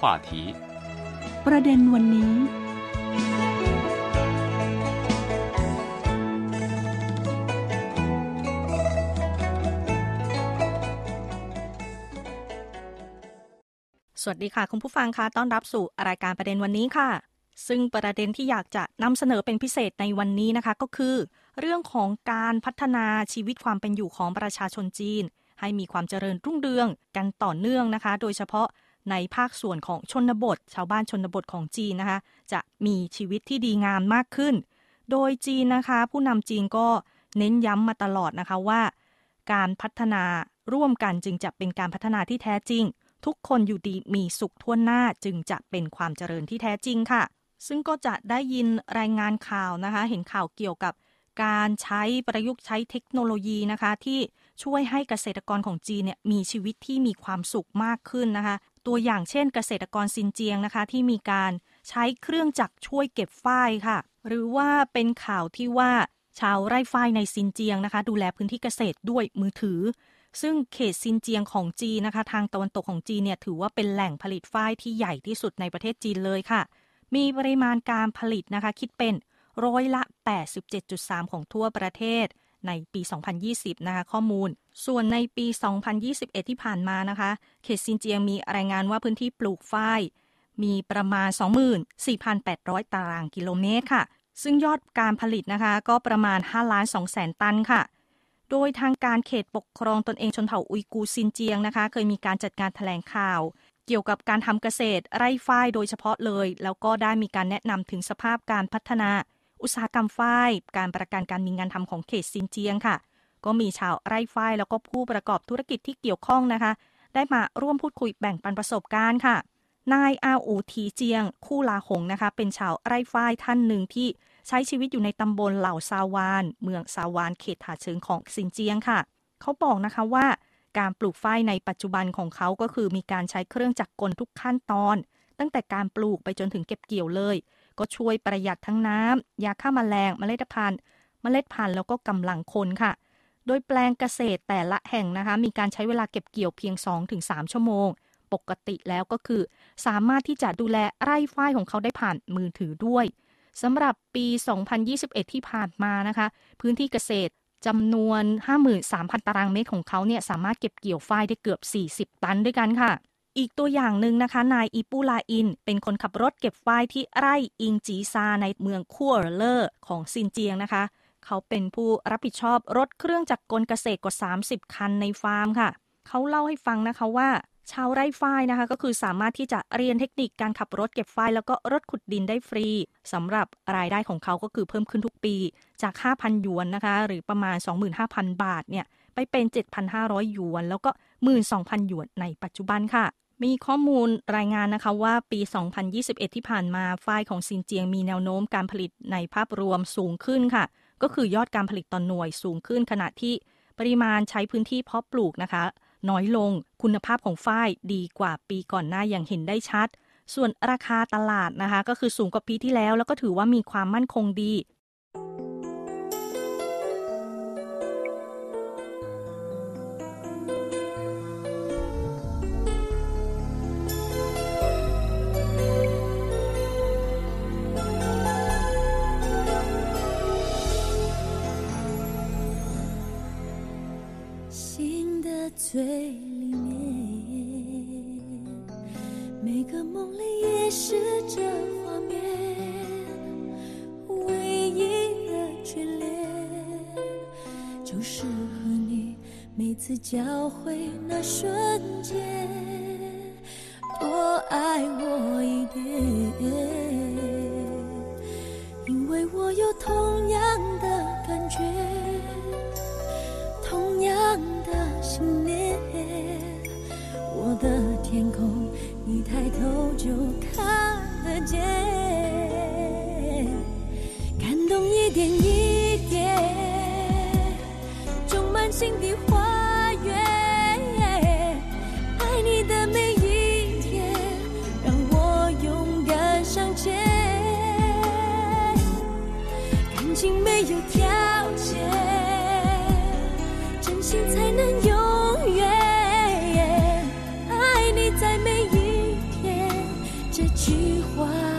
话题ประเด็นวันนี้ สวัสดีค่ะ คุณผู้ฟังคะต้อนรับสู่รายการประเด็นวันนี้ค่ะ ซึ่งประเด็นที่อยากจะนำเสนอเป็นพิเศษในวันนี้นะคะ ก็คือ เรื่องของการพัฒนาชีวิตความเป็นอยู่ของประชาชนจีน ให้มีความเจริญรุ่งเรืองกันต่อเนื่องนะคะ โดยเฉพาะ ในภาคส่วนของชนบท ชาวบ้านชนบทของจีนนะคะ จะมีชีวิตที่ดีงามมากขึ้น โดยจีนนะคะ ผู้นำจีนก็เน้นย้ำมาตลอดนะคะว่า การพัฒนาร่วมกันจึงจะเป็นการพัฒนาที่แท้จริง ทุกคนอยู่ดีมีสุขทั่วหน้าจึงจะเป็นความเจริญที่แท้จริงค่ะ ซึ่งก็จะได้ยินรายงานข่าวนะคะ เห็นข่าวเกี่ยวกับการใช้ประยุกต์ใช้เทคโนโลยีนะคะ ที่ช่วยให้เกษตรกรของจีนเนี่ยมีชีวิตที่มีความสุขมากขึ้นนะคะ ตัวอย่างเช่นเกษตรกรซินเจียงนะคะ ที่มีการใช้เครื่องจักรช่วยเก็บฝ้ายค่ะ หรือว่าเป็นข่าวที่ว่าชาวไร่ฝ้ายในซินเจียงนะคะ ดูแลพื้นที่เกษตรด้วยมือถือ ซึ่งเขตซินเจียงของจีนนะคะ ทางตะวันตกของจีนเนี่ยถือว่าเป็นแหล่งผลิตฝ้ายที่ใหญ่ที่สุดในประเทศจีนเลยค่ะ มีปริมาณการผลิตนะคะ คิดเป็นร้อยละ 87.3 ของทั่วประเทศ ในปี 2020 นะคะข้อมูล ส่วนในปี 2021 ที่ผ่านมานะคะ เขตซินเจียงมีรายงานว่าพื้นที่ปลูกฝ้ายมีประมาณ 24,800 ตารางกิโลเมตรค่ะ ซึ่งยอดการผลิตนะคะ ก็ประมาณ5ล้าน2แสนตันค่ะ โดยทางการเขตปกครองตนเองชนเผ่าอุยกูซินเจียงนะคะ เคยมีการจัดการแถลงข่าว เกี่ยวกับการทำเกษตรไร่ฝ้ายโดยเฉพาะเลย แล้วก็ได้มีการแนะนำถึงสภาพการพัฒนา อุตสาหกรรมฝ้าย การประกันการมีงานทำของเขตซินเจียงค่ะ ก็มีชาวไร่ฝ้ายแล้วก็ผู้ประกอบธุรกิจที่เกี่ยวข้องนะคะ ได้มาร่วมพูดคุยแบ่งปันประสบการณ์ค่ะ นายอาอูทีเจียง คู่ลาหงนะคะ เป็นชาวไร่ฝ้ายท่านหนึ่งที่ใช้ชีวิตอยู่ในตำบลเหล่าซาวาน เมืองซาวานเขตถาเชิงของซินเจียงค่ะ เขาบอกนะคะว่า การปลูกฝ้ายในปัจจุบันของเขาก็คือมีการใช้เครื่องจักรกลทุกขั้นตอน ตั้งแต่การปลูกไปจนถึงเก็บเกี่ยวเลย ก็ช่วยประหยัดทั้งน้ำยาฆ่าแมลงเมล็ดพันธุ์ เมล็ดพันธุ์แล้วก็กำลังคนค่ะ โดยแปลงเกษตรแต่ละแห่งนะคะ มีการใช้เวลาเก็บเกี่ยวเพียง 2-3 ชั่วโมง ปกติแล้วก็คือ สามารถที่จะดูแลไร่ฝ้ายของเขาได้ผ่านมือถือด้วยสำหรับปี 2021 ที่ผ่านมานะคะ พื้นที่เกษตรจำนวน 53,000 ตารางเมตรของเขาเนี่ยสามารถเก็บเกี่ยวฝ้ายได้เกือบ 40 ตันด้วยกันค่ะ อีกตัวอย่างหนึ่งนะคะ นายอีปูลาอิน เป็นคนขับรถเก็บฝ้ายที่ไร่อิงจีซาในเมืองคัวเลอร์ของซินเจียงนะคะ เขาเป็นผู้รับผิดชอบรถเครื่องจักรกลเกษตรกว่า 30 คันในฟาร์มค่ะ เขาเล่าให้ฟังนะคะว่า ชาวไร่ฝ้ายนะคะ ก็คือสามารถที่จะเรียนเทคนิคการขับรถเก็บฝ้ายแล้วก็รถขุดดินได้ฟรีสำหรับรายได้ของเขาก็คือเพิ่มขึ้นทุกปีจาก 5,000 หยวนนะคะ หรือประมาณ 25,000 บาทเนี่ย ไปเป็น 7,500 หยวน แล้วก็ 12,000 หยวนในปัจจุบันค่ะ มีข้อมูลรายงานนะคะว่าปี 2021 ที่ผ่านมาฝ้ายของซินเจียงมีแนวโน้มการผลิตในภาพรวมสูงขึ้นค่ะ ก็คือยอดการผลิตต่อนหน่วยสูงขึ้นขณะที่ปริมาณใช้พื้นที่เพาะปลูกนะคะ น้อยลงคุณภาพของฝ้ายดีกว่าปีก่อนหน้าอย่างเห็นได้ชัด ส่วนราคาตลาดนะคะ ก็คือสูงกว่าปีที่แล้ว แล้วก็ถือว่ามีความมั่นคงดี 爱我一点，因为我有同样的感觉。同样的信念，我的天空一抬头就看得见，这句话。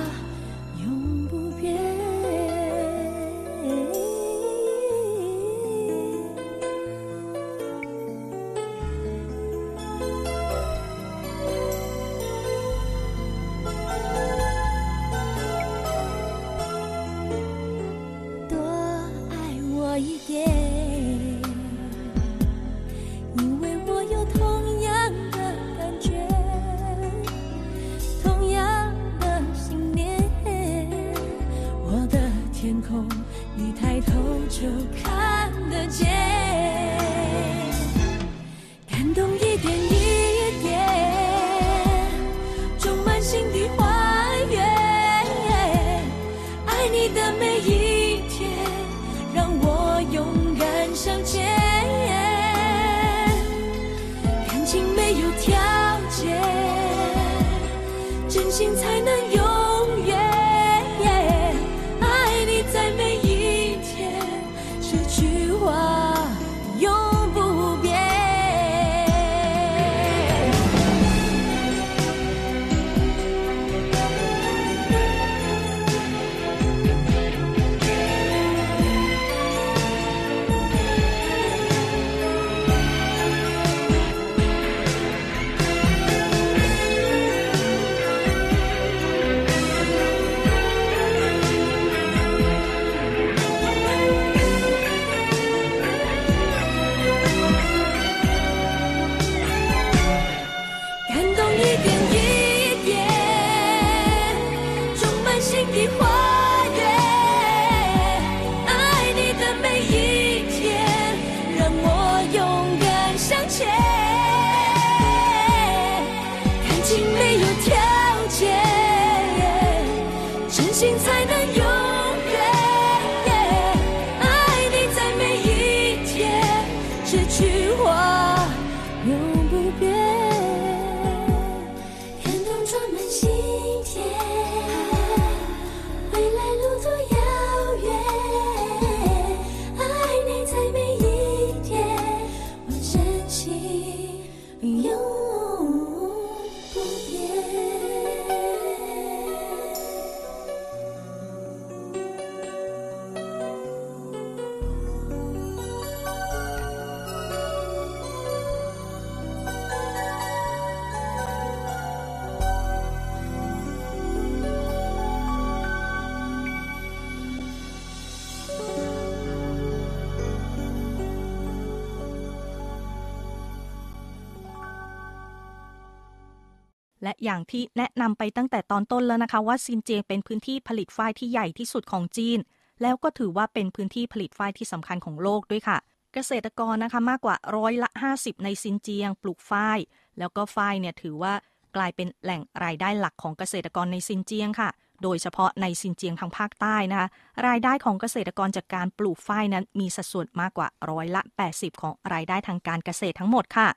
อย่างที่แนะนำไปตั้งแต่ตอนต้นแล้วนะคะว่าซินเจียงเป็นพื้นที่ผลิตฝ้ายที่ใหญ่ที่สุดของจีน แล้วก็ถือว่าเป็นพื้นที่ผลิตฝ้ายที่สำคัญของโลกด้วยค่ะ เกษตรกรนะคะมากกว่าร้อยละ 50 ในซินเจียง ปลูกฝ้ายแล้วก็ฝ้ายเนี่ยถือว่ากลายเป็นแหล่งรายได้หลักของเกษตรกรในซินเจียงค่ะ โดยเฉพาะในซินเจียงทางภาคใต้นะคะรายได้ของเกษตรกรจากการปลูกฝ้ายนั้นมีสัดส่วนมากกว่าร้อยละ 80 ของรายได้ทางการเกษตรทั้งหมดค่ะ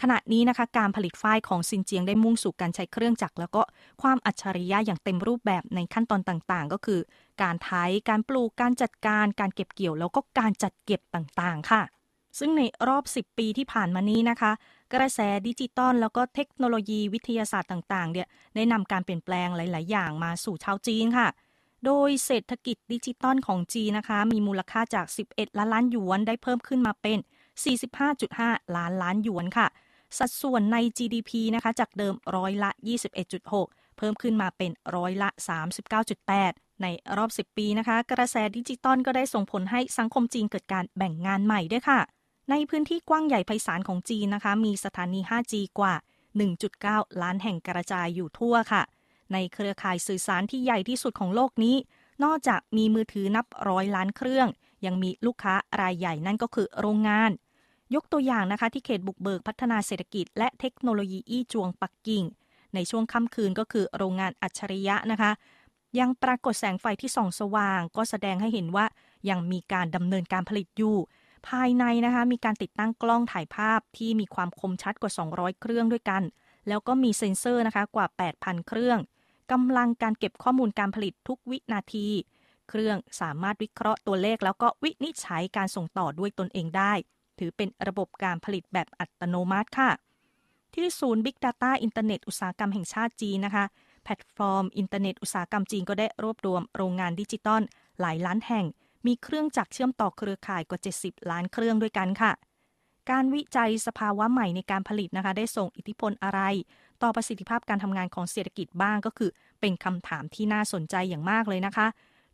ขณะนี้นะคะการผลิตฝ้ายของซินเจียงได้มุ่งสู่การใช้เครื่องจักร แล้วก็ความอัจฉริยะอย่างเต็มรูปแบบในขั้นตอนต่างๆ ก็คือ การไถการปลูกการจัดการ การเก็บเกี่ยว แล้วก็การจัดเก็บต่างๆ ค่ะ ซึ่งในรอบ 10 ปีที่ผ่านมานี้นะคะ กระแสดิจิตอลแล้วก็เทคโนโลยีวิทยาศาสตร์ต่างๆเนี่ยได้นำการเปลี่ยนแปลงหลาย ๆ อย่างมาสู่ชาวจีนค่ะโดยเศรษฐกิจดิจิตอลของจีนนะคะ มีมูลค่าจาก 11 ล้านล้านหยวนได้เพิ่มขึ้นมาเป็น 45.5 ล้านล้านหยวนค่ะ สัดส่วนใน GDP นะคะจากเดิมร้อยละ 21.6 เพิ่มขึ้นมาเป็นร้อยละ 39.8 ในรอบ 10 ปีนะคะ กระแสดิจิตอลก็ได้ส่งผลให้สังคมจีนเกิดการแบ่งงานใหม่ด้วยค่ะ ในพื้นที่กว้างใหญ่ไพศาลของจีนนะคะ มีสถานี 5G กว่า 1.9 ล้านแห่งกระจายอยู่ทั่วค่ะ ในเครือข่ายสื่อสารที่ใหญ่ที่สุดของโลกนี้ นอกจากมีมือถือนับร้อยล้านเครื่อง ยังมีลูกค้ารายใหญ่นั่นก็คือโรงงาน ยกตัวอย่างนะคะที่เขตบุกเบิกพัฒนาเศรษฐกิจ และเทคโนโลยีอี้จวงปักกิ่ง ในช่วงค่ำคืนก็คือโรงงานอัจฉริยะนะคะ ยังปรากฏแสงไฟที่ส่องสว่าง ก็แสดงให้เห็นว่ายังมีการดำเนินการผลิตอยู่ ภายในนะคะมีการติดตั้งกล้องถ่ายภาพที่มีความคมชัดกว่า 200 เครื่องด้วยกัน แล้วก็มีเซ็นเซอร์นะคะกว่า 8,000 เครื่องกำลังการเก็บข้อมูลการผลิตทุกวินาที เครื่องสามารถวิเคราะห์ตัวเลข แล้วก็วินิจฉัยการส่งต่อด้วยตนเองได้ ถือเป็นระบบการผลิตแบบอัตโนมัติค่ะ ที่ศูนย์ Big Data อินเทอร์เน็ตอุตสาหกรรมแห่งชาติจีนนะคะ แพลตฟอร์ม อินเทอร์เน็ตอุตสาหกรรมจีนก็ได้รวบรวมโรงงานดิจิตอลหลายล้านแห่ง มีเครื่องจักรเชื่อมต่อเครือข่ายกว่า 70 ล้านเครื่องด้วยกันค่ะ การวิจัยสภาวะใหม่ในการผลิตนะคะ ได้ส่งอิทธิพลอะไร ต่อประสิทธิภาพการทำงานของเศรษฐกิจบ้างก็คือ เป็นคำถามที่น่าสนใจอย่างมากเลยนะคะ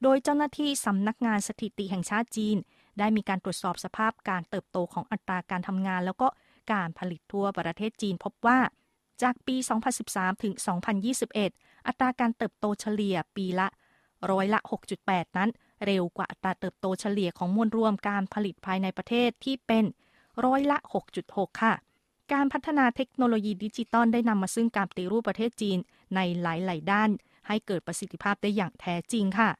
โดยเจ้าหน้าที่สำนักงานสถิติแห่งชาติจีน ได้มีการตรวจสอบสภาพการเติบโตของอัตราการทำงาน แล้วก็การผลิตทั่วประเทศจีนพบว่า จากปี 2013 ถึง 2021 อัตราการเติบโตเฉลี่ยปีละร้อยละ 6.8 นั้น เร็วกว่าอัตราเติบโตเฉลี่ยของมวลรวมการผลิตภายในประเทศที่เป็นร้อยละ 6.6 ค่ะ การพัฒนาเทคโนโลยีดิจิตอลได้นำมาซึ่งการปฏิรูปประเทศจีนในหลาย ๆ ด้าน ให้เกิดประสิทธิภาพได้อย่างแท้จริงค่ะ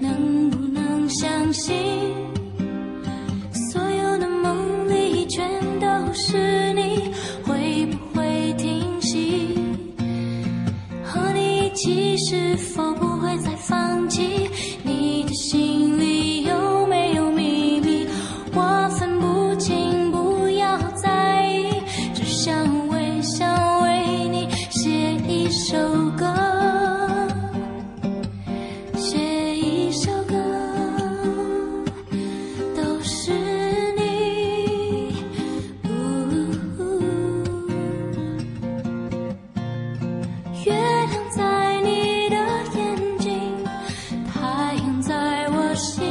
能不能相信所有的梦里全都是 você.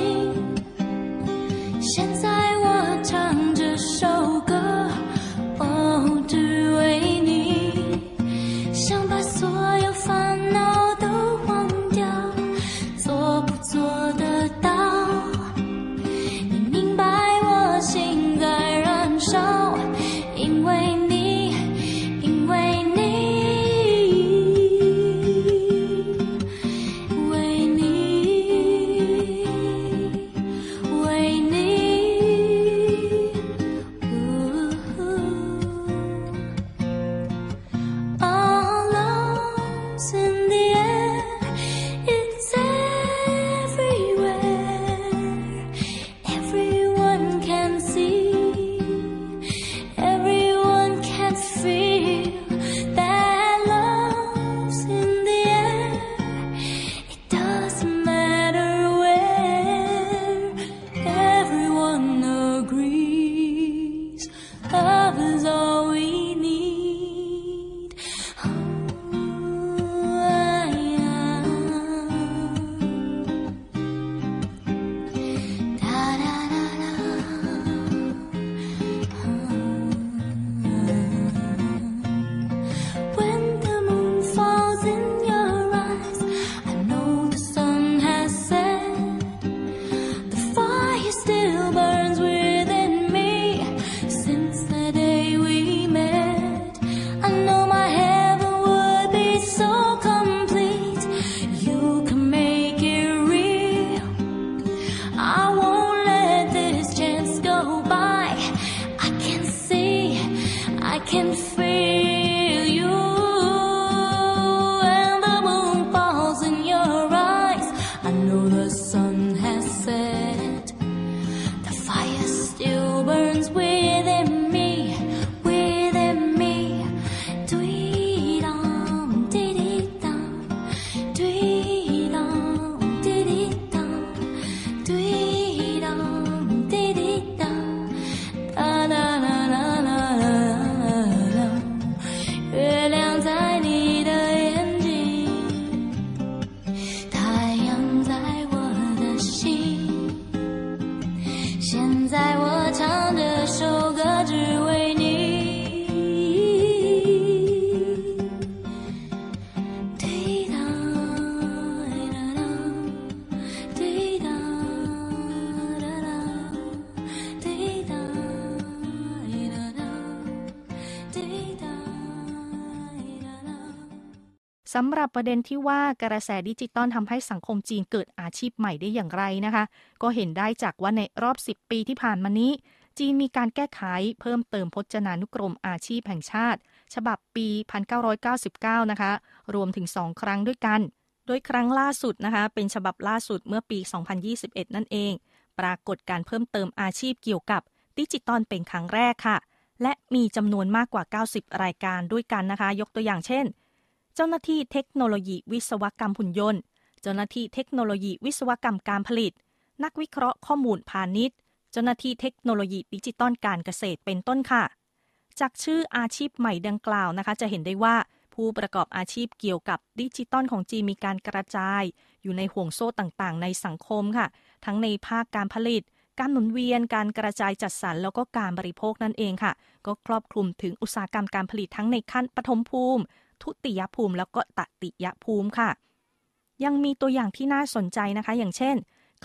สำหรับประเด็นที่ว่ากระแสดิจิตอลทำให้สังคมจีนเกิดอาชีพใหม่ได้อย่างไรนะคะ ก็เห็นได้จากว่าในรอบ 10 ปีที่ผ่านมานี้ จีนมีการแก้ไขเพิ่มเติมพจนานุกรมอาชีพแห่งชาติ ฉบับปี 1999 นะคะ รวมถึง 2 ครั้งด้วยกัน โดยครั้งล่าสุดนะคะ เป็นฉบับล่าสุดเมื่อปี 2021 นั่นเอง ปรากฏการเพิ่มเติมอาชีพเกี่ยวกับดิจิตอลเป็นครั้งแรกค่ะ และมีจำนวนมากกว่า 90 รายการด้วยกันนะคะ ยกตัวอย่างเช่น เจ้าหน้าที่เทคโนโลยีวิศวกรรมหุ่นยนต์ เจ้าหน้าที่เทคโนโลยีวิศวกรรมการผลิต นักวิเคราะห์ข้อมูลพาณิชย์ เจ้าหน้าที่เทคโนโลยีดิจิตอลการเกษตรเป็นต้นค่ะ จากชื่ออาชีพใหม่ดังกล่าวนะคะ จะเห็นได้ว่าผู้ประกอบอาชีพเกี่ยวกับดิจิตอลของจีนมีการกระจาย อยู่ในห่วงโซ่ต่างๆ ในสังคมค่ะ ทั้งในภาคการผลิต การหมุนเวียนการกระจายจัดสรรแล้วก็การบริโภคนั่นเองค่ะ ก็ครอบคลุมถึงอุตสาหกรรมการผลิตทั้งในขั้นปฐมภูมิ ทุติยภูมิแล้วก็ตติยภูมิค่ะ ยังมีตัวอย่างที่น่าสนใจนะคะ อย่างเช่น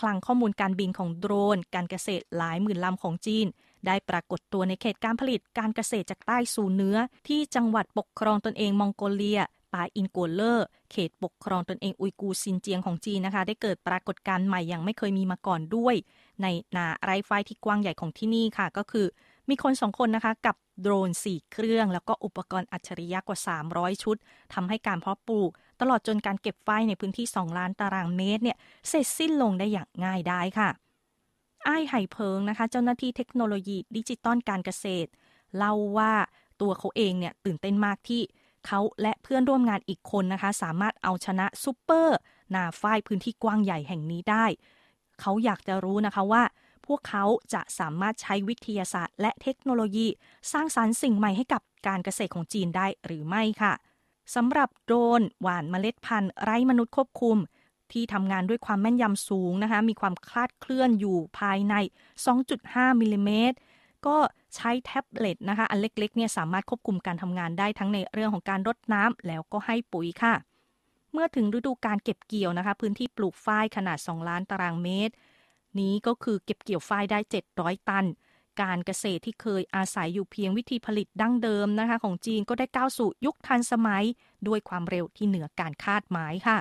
คลังข้อมูลการบินของโดรน การเกษตรหลายหมื่นลำของจีน ได้ปรากฏตัวในเขตการผลิตการเกษตรจากใต้สู่เหนือที่จังหวัดปกครองตนเองมองโกเลียปาอินโกเลอร์ เขตปกครองตนเองอุยกูซินเจียงของจีนนะคะ ได้เกิดปรากฏการณ์ใหม่อย่างไม่เคยมีมาก่อนด้วย ในนาไร่ฝ้ายที่กว้างใหญ่ของที่นี่ค่ะ ก็คือ มีคนสองคนนะคะ กับ โดรน 4 เครื่อง แล้วก็อุปกรณ์อัจฉริยะกว่า 300 ชุดทำให้การเพาะปลูก ตลอดจนการเก็บฝ้ายในพื้นที่ 2 ล้านตารางเมตรเนี่ยเสร็จสิ้นลงได้อย่างง่ายได้ค่ะอ้ายไห่เพิงนะคะ เจ้าหน้าที่เทคโนโลยีดิจิตอลการเกษตร เล่าว่าตัวเขาเองเนี่ยตื่นเต้นมากที่เขาและเพื่อนร่วมงานอีกคนนะคะ สามารถเอาชนะซูเปอร์นาฝ้ายพื้นที่กว้างใหญ่แห่งนี้ได้ เขาอยากจะรู้นะคะว่า วกเขาจะสามารถใช้วิทยาศาสตร์ และเทคโนโลยี สร้างสารรค์สิ่งใหม่ให้กับการเกษตรของจีนได้หรือไม่ค่ะสำหรับโดรนหวานเมล็ดพันธุ์ไร้มนุษย์ควบคุม ที่ทำงานด้วยความแม่นยำสูงนะคะ มีความคลาดเคลื่อนอยู่ภายใน 2.5มิลลิเมตรก็ใช้แท็บเล็ตนะคะ อันเล็กๆเนี่ยสามารถควบคุมการทำงานได้ทั้งในเรื่องของการรดน้ำแล้วก็ให้ปุ๋ยค่ะ เมื่อถึงฤดูการเก็บเกี่ยวนะคะ พื้นที่ปลูกฝ้ายขนาด 2 ล้านตารางเมตร นี้ก็คือเก็บเกี่ยวฝ้ายได้ 700 ตัน การเกษตรที่เคยอาศัยอยู่เพียงวิธีผลิตดั้งเดิมนะคะ ของจีนก็ได้ก้าวสู่ยุคทันสมัย ด้วยความเร็วที่เหนือการคาดหมายค่ะ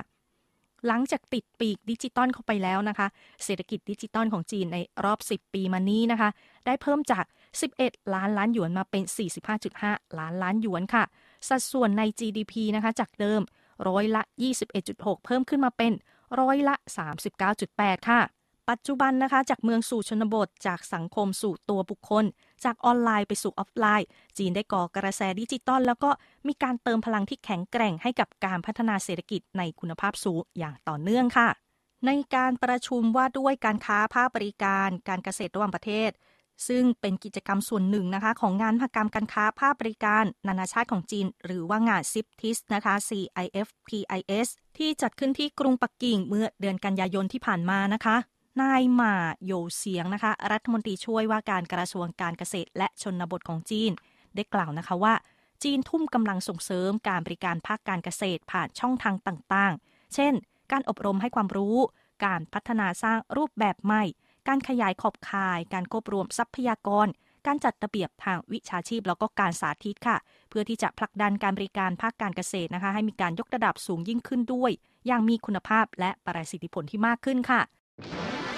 หลังจากติดปีกดิจิตอลเข้าไปแล้วนะคะ เศรษฐกิจดิจิตอลของจีนในรอบ 10 ปีมานี้นะคะ ได้เพิ่มจาก 11 ล้านล้านหยวนมาเป็น 45.5 ล้านล้านหยวนค่ะ สัดส่วนใน GDP นะคะจากเดิมร้อยละ 21.6 เพิ่มขึ้นมาเป็นร้อยละ 39.8 ค่ะ ปัจจุบันนะคะจากเมืองสู่ชนบท จากสังคมสู่ตัวบุคคล จากออนไลน์ไปสู่ออฟไลน์ จีนได้ก่อกระแสดิจิตอลแล้วก็มีการเติมพลังที่แข็งแกร่งให้กับการพัฒนาเศรษฐกิจในคุณภาพสูงอย่างต่อเนื่องค่ะ ในการประชุมว่าด้วยการค้าภาคบริการ การเกษตรระหว่างประเทศ ซึ่งเป็นกิจกรรมส่วนหนึ่งนะคะ ของงานมหกรรมการค้าภาคบริการ นานาชาติของจีน หรือว่างาน CIPTIS นะคะ CIFTIS ที่จัดขึ้นที่กรุงปักกิ่งเมื่อเดือนกันยายนที่ผ่านมานะคะ นายหมาโยเสียงนะคะ รัฐมนตรีช่วยว่าการกระทรวงการเกษตร และชนบทของจีน ได้กล่าวนะคะว่า จีนทุ่มกำลังส่งเสริมการบริการภาคการเกษตรผ่านช่องทางต่างๆ เช่น การอบรมให้ความรู้ การพัฒนาสร้างรูปแบบใหม่ การขยายขอบข่าย การควบรวมทรัพยากร การจัดระเบียบทางวิชาชีพแล้วก็การสาธิตค่ะ เพื่อที่จะผลักดันการบริการภาคการเกษตรนะคะ ให้มีการยกระดับสูงยิ่งขึ้นด้วย อย่างมีคุณภาพและประสิทธิผลที่มากขึ้นค่ะ you